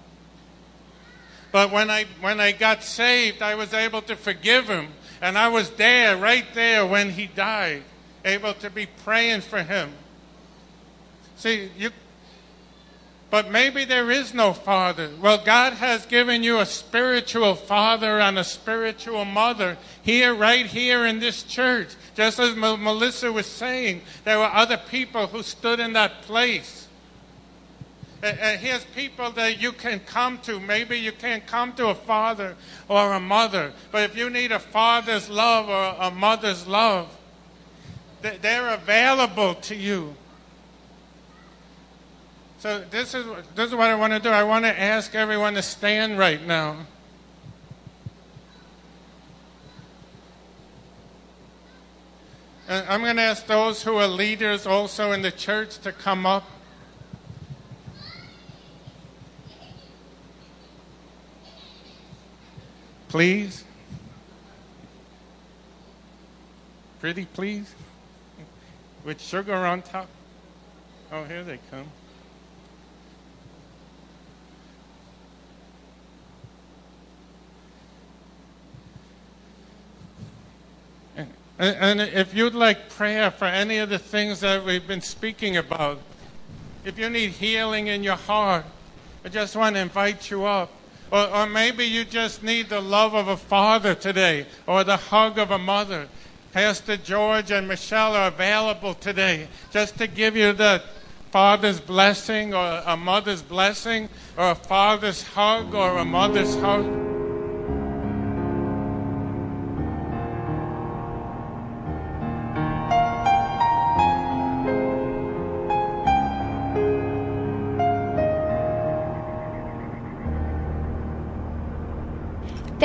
Speaker 3: But when I, when I got saved, I was able to forgive him, and I was there, right there, when he died, able to be praying for him. See, you, but maybe there is no father. Well, God has given you a spiritual father and a spiritual mother here, right here in this church. Just as Mel- Melissa was saying, there were other people who stood in that place. And and here's people that you can come to. Maybe you can't come to a father or a mother, but if you need a father's love or a mother's love, they're available to you. So this is this is what I want to do. I want to ask everyone to stand right now. And I'm going to ask those who are leaders also in the church to come up. Please. Pretty please. With sugar on top. Oh, here they come. And, and if you'd like prayer for any of the things that we've been speaking about, if you need healing in your heart, I just want to invite you up. Or, or maybe you just need the love of a father today or the hug of a mother. Pastor George and Michelle are available today just to give you the father's blessing or a mother's blessing or a father's hug or a mother's hug.